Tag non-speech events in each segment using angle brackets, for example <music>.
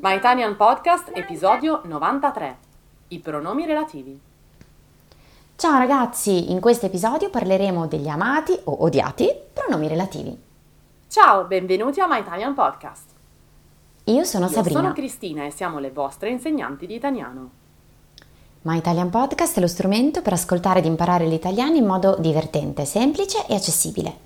My Italian Podcast, episodio 93. I pronomi relativi. Ciao ragazzi, in questo episodio parleremo degli amati o odiati pronomi relativi. Ciao, benvenuti a My Italian Podcast. Io sono Io Sabrina. sono Cristina e siamo le vostre insegnanti di italiano. My Italian Podcast è lo strumento per ascoltare ed imparare l'italiano in modo divertente, semplice e accessibile.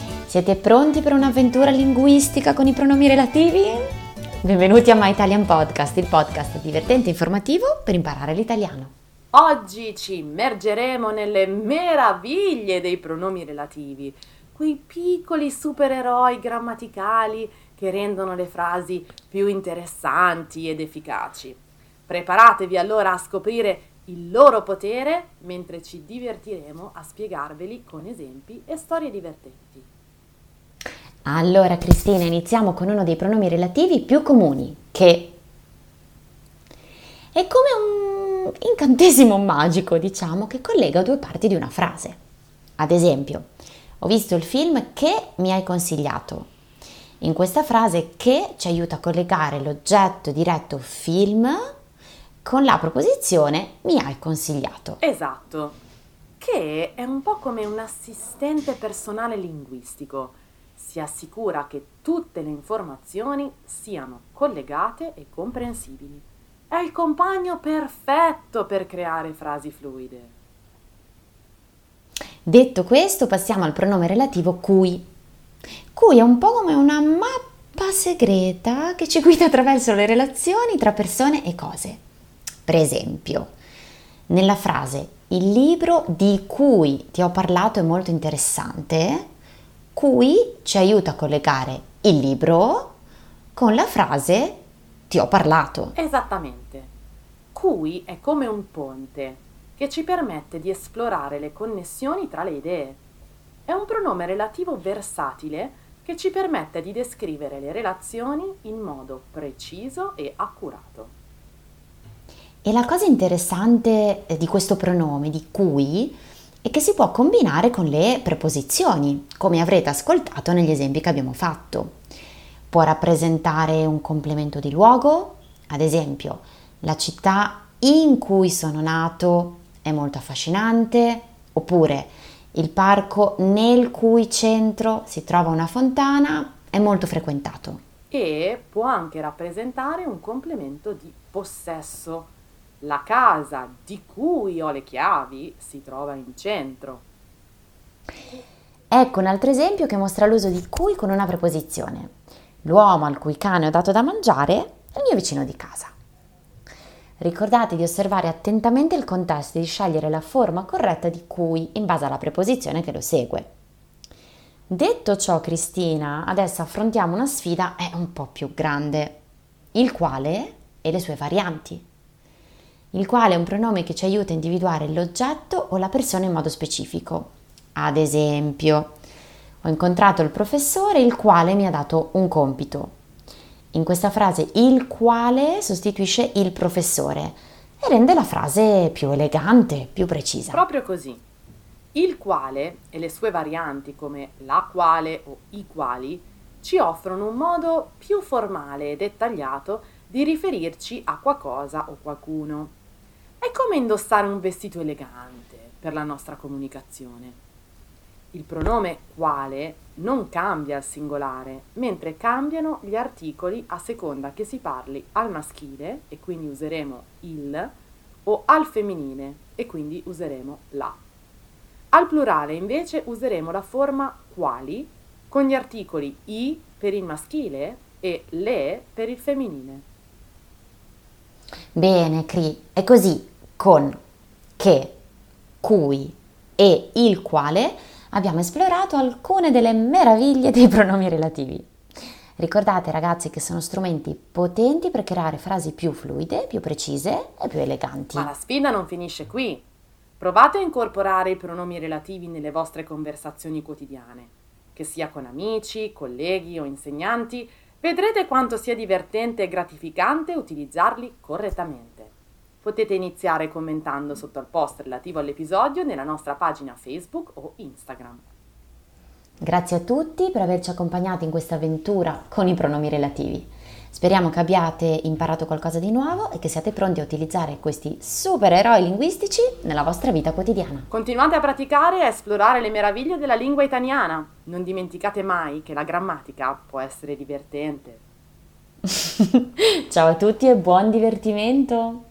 Siete pronti per un'avventura linguistica con i pronomi relativi? Benvenuti a My Italian Podcast, il podcast divertente e informativo per imparare l'italiano. Oggi ci immergeremo nelle meraviglie dei pronomi relativi, quei piccoli supereroi grammaticali che rendono le frasi più interessanti ed efficaci. Preparatevi allora a scoprire il loro potere mentre ci divertiremo a spiegarveli con esempi e storie divertenti. Allora Cristina, iniziamo con uno dei pronomi relativi più comuni, che è come un incantesimo magico, diciamo, che collega due parti di una frase. Ad esempio, ho visto il film che mi hai consigliato. In questa frase che ci aiuta a collegare l'oggetto diretto film con la proposizione mi hai consigliato. Esatto, che è un po' come un assistente personale linguistico. Si assicura che tutte le informazioni siano collegate e comprensibili. È il compagno perfetto per creare frasi fluide. Detto questo, passiamo al pronome relativo cui. Cui è un po' come una mappa segreta che ci guida attraverso le relazioni tra persone e cose. Per esempio, nella frase il libro di cui ti ho parlato è molto interessante, cui ci aiuta a collegare il libro con la frase ti ho parlato. Esattamente. Cui è come un ponte che ci permette di esplorare le connessioni tra le idee. È un pronome relativo versatile che ci permette di descrivere le relazioni in modo preciso e accurato. E la cosa interessante eh, di questo pronome, di cui, è che si può combinare con le preposizioni, come avrete ascoltato negli esempi che abbiamo fatto. Può rappresentare un complemento di luogo, ad esempio, la città in cui sono nato è molto affascinante, oppure il parco nel cui centro si trova una fontana è molto frequentato. E può anche rappresentare un complemento di possesso. La casa di cui ho le chiavi si trova in centro. Ecco un altro esempio che mostra l'uso di cui con una preposizione. L'uomo al cui cane ho dato da mangiare è il mio vicino di casa. Ricordate di osservare attentamente il contesto e di scegliere la forma corretta di cui in base alla preposizione che lo segue. Detto ciò, Cristina, adesso affrontiamo una sfida è un po' più grande, il quale e le sue varianti. Il quale è un pronome che ci aiuta a individuare l'oggetto o la persona in modo specifico. Ad esempio, ho incontrato il professore il quale mi ha dato un compito. In questa frase il quale sostituisce il professore e rende la frase più elegante, più precisa. Proprio così. Il quale e le sue varianti come la quale o i quali ci offrono un modo più formale e dettagliato di riferirci a qualcosa o qualcuno. È come indossare un vestito elegante per la nostra comunicazione. Il pronome quale non cambia al singolare, mentre cambiano gli articoli a seconda che si parli al maschile, e quindi useremo il, o al femminile, e quindi useremo la. Al plurale invece useremo la forma quali con gli articoli i per il maschile e le per il femminile. Bene, Cri, è così con che, cui e il quale abbiamo esplorato alcune delle meraviglie dei pronomi relativi. Ricordate ragazzi che sono strumenti potenti per creare frasi più fluide, più precise e più eleganti. Ma la sfida non finisce qui. Provate a incorporare i pronomi relativi nelle vostre conversazioni quotidiane, che sia con amici, colleghi o insegnanti, vedrete quanto sia divertente e gratificante utilizzarli correttamente. Potete iniziare commentando sotto al post relativo all'episodio nella nostra pagina Facebook o Instagram. Grazie a tutti per averci accompagnati in questa avventura con i pronomi relativi. Speriamo che abbiate imparato qualcosa di nuovo e che siate pronti a utilizzare questi supereroi linguistici nella vostra vita quotidiana. Continuate a praticare e a esplorare le meraviglie della lingua italiana. Non dimenticate mai che la grammatica può essere divertente. <laughs> Ciao a tutti e buon divertimento!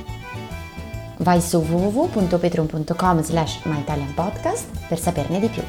Vai su www.patreon.com slash myitalianpodcast per saperne di più.